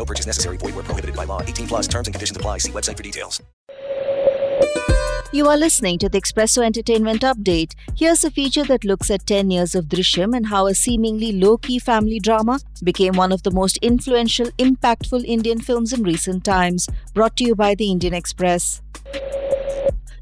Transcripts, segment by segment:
No purchase necessary. Void where prohibited by law. 18 plus terms and conditions apply. See website for details. You are listening to the Expresso Entertainment Update. Here's a feature that looks at 10 years of Drishyam and how a seemingly low key family drama became one of the most influential, impactful Indian films in recent times. Brought to you by the Indian Express.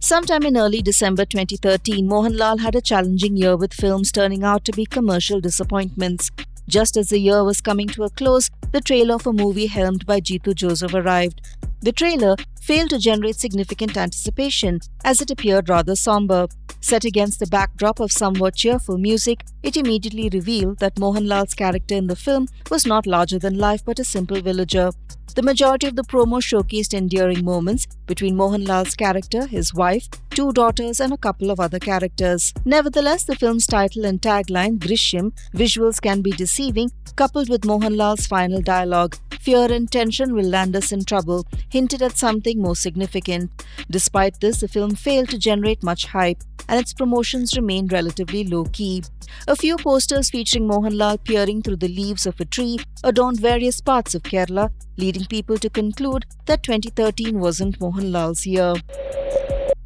Sometime in early December 2013, Mohanlal had a challenging year with films turning out to be commercial disappointments. Just as the year was coming to a close, the trailer for a movie helmed by Jeethu Joseph arrived. The trailer failed to generate significant anticipation as it appeared rather somber. Set against the backdrop of somewhat cheerful music, it immediately revealed that Mohanlal's character in the film was not larger than life but a simple villager. The majority of the promo showcased endearing moments between Mohanlal's character, his wife, two daughters, and a couple of other characters. Nevertheless, the film's title and tagline, Drishyam, visuals can be deceiving, coupled with Mohanlal's final dialogue, Fear and tension will land us in trouble, hinted at something more significant. Despite this, the film failed to generate much hype, and its promotions remained relatively low key. A few posters featuring Mohanlal peering through the leaves of a tree adorned various parts of Kerala, leading people to conclude that 2013 wasn't Mohanlal's year.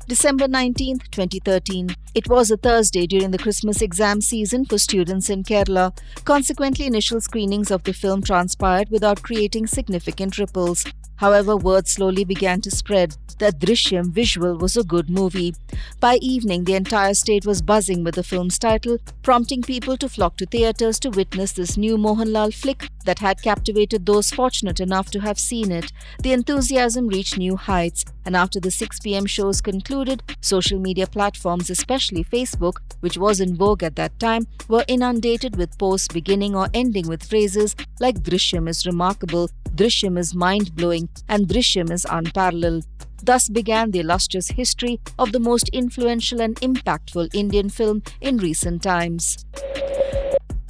December 19, 2013. It was a Thursday during the Christmas exam season for students in Kerala. Consequently, initial screenings of the film transpired without creating significant ripples. However, word slowly began to spread that Drishyam visual was a good movie. By evening, the entire state was buzzing with the film's title, prompting people to flock to theatres to witness this new Mohanlal flick that had captivated those fortunate enough to have seen it. The enthusiasm reached new heights, and after the 6 pm shows concluded, social media platforms, especially Facebook, which was in vogue at that time, were inundated with posts beginning or ending with phrases like Drishyam is remarkable, Drishyam is mind blowing, and Drishyam is unparalleled. Thus began the illustrious history of the most influential and impactful Indian film in recent times.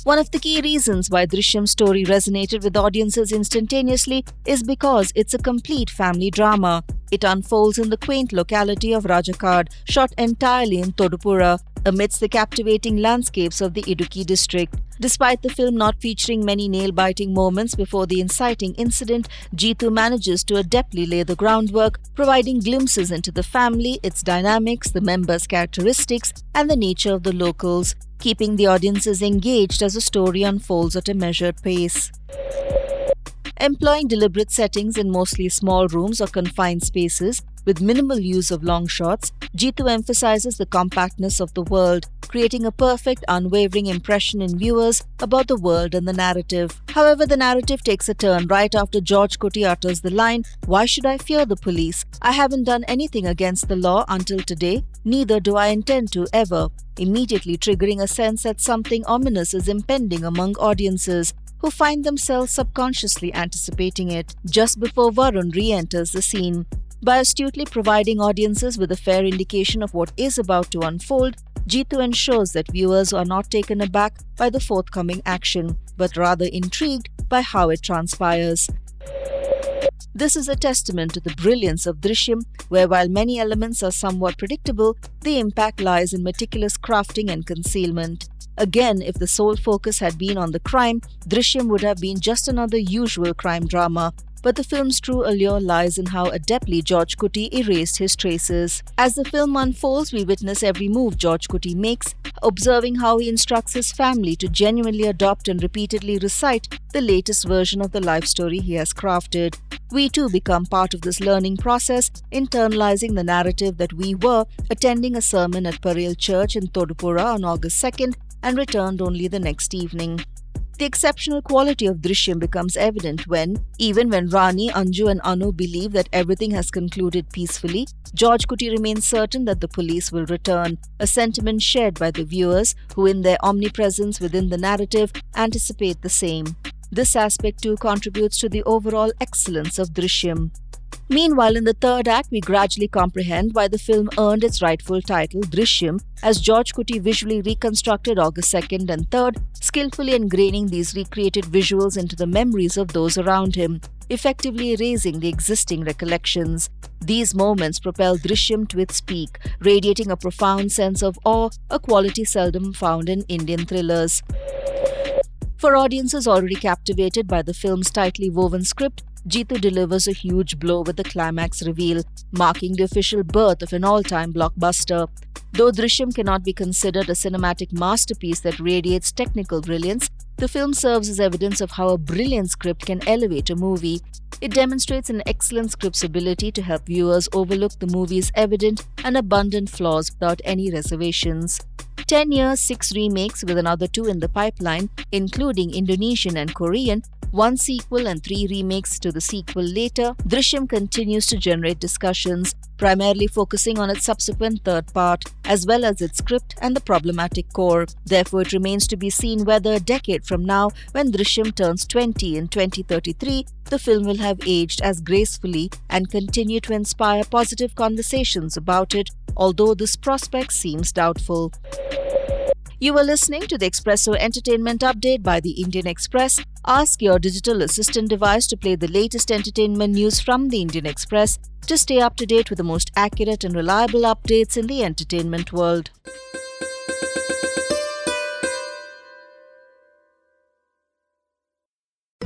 One of the key reasons why Drishyam's story resonated with audiences instantaneously is because it's a complete family drama. It unfolds in the quaint locality of Rajakkad, shot entirely in Thodupuzha, amidst the captivating landscapes of the Idukki district. Despite the film not featuring many nail biting moments before the inciting incident, Jeethu manages to adeptly lay the groundwork, providing glimpses into the family, its dynamics, the members' characteristics, and the nature of the locals, keeping the audiences engaged as the story unfolds at a measured pace. Employing deliberate settings in mostly small rooms or confined spaces, with minimal use of long shots, Jeethu emphasizes the compactness of the world, creating a perfect, unwavering impression in viewers about the world and the narrative. However, the narrative takes a turn right after George Kutty utters the line, Why should I fear the police? I haven't done anything against the law until today, neither do I intend to ever, immediately triggering a sense that something ominous is impending among audiences who find themselves subconsciously anticipating it just before Varun re enters the scene. By astutely providing audiences with a fair indication of what is about to unfold, Jeethu ensures that viewers are not taken aback by the forthcoming action, but rather intrigued by how it transpires. This is a testament to the brilliance of Drishyam, where while many elements are somewhat predictable, the impact lies in meticulous crafting and concealment. Again, if the sole focus had been on the crime, Drishyam would have been just another usual crime drama. But the film's true allure lies in how adeptly George Kutty erased his traces. As the film unfolds, we witness every move George Kutty makes, observing how he instructs his family to genuinely adopt and repeatedly recite the latest version of the life story he has crafted. We too become part of this learning process, internalizing the narrative that we were attending a sermon at Parel Church in Thodupuzha on August 2nd and returned only the next evening. The exceptional quality of Drishyam becomes evident when, even when Rani, Anju, and Anu believe that everything has concluded peacefully, George Kutty remains certain that the police will return, a sentiment shared by the viewers who, in their omnipresence within the narrative, anticipate the same. This aspect too contributes to the overall excellence of Drishyam. Meanwhile, in the third act, we gradually comprehend why the film earned its rightful title, Drishyam, as George Kutty visually reconstructed August 2nd and 3rd, skillfully ingraining these recreated visuals into the memories of those around him, effectively erasing the existing recollections. These moments propel Drishyam to its peak, radiating a profound sense of awe, a quality seldom found in Indian thrillers. For audiences already captivated by the film's tightly woven script, Jeethu delivers a huge blow with the climax reveal, marking the official birth of an all time blockbuster. Though Drishyam cannot be considered a cinematic masterpiece that radiates technical brilliance, the film serves as evidence of how a brilliant script can elevate a movie. It demonstrates an excellent script's ability to help viewers overlook the movie's evident and abundant flaws without any reservations. 10 years, 6 remakes with another 2 in the pipeline, including Indonesian and Korean, one sequel and three remakes to the sequel later, Drishyam continues to generate discussions, primarily focusing on its subsequent third part, as well as its script and the problematic core. Therefore, it remains to be seen whether a decade from now, when Drishyam turns 20 in 2033, the film will have aged as gracefully and continue to inspire positive conversations about it, although this prospect seems doubtful. You are listening to the Expresso Entertainment Update by the Indian Express. Ask your digital assistant device to play the latest entertainment news from the Indian Express to stay up to date with the most accurate and reliable updates in the entertainment world.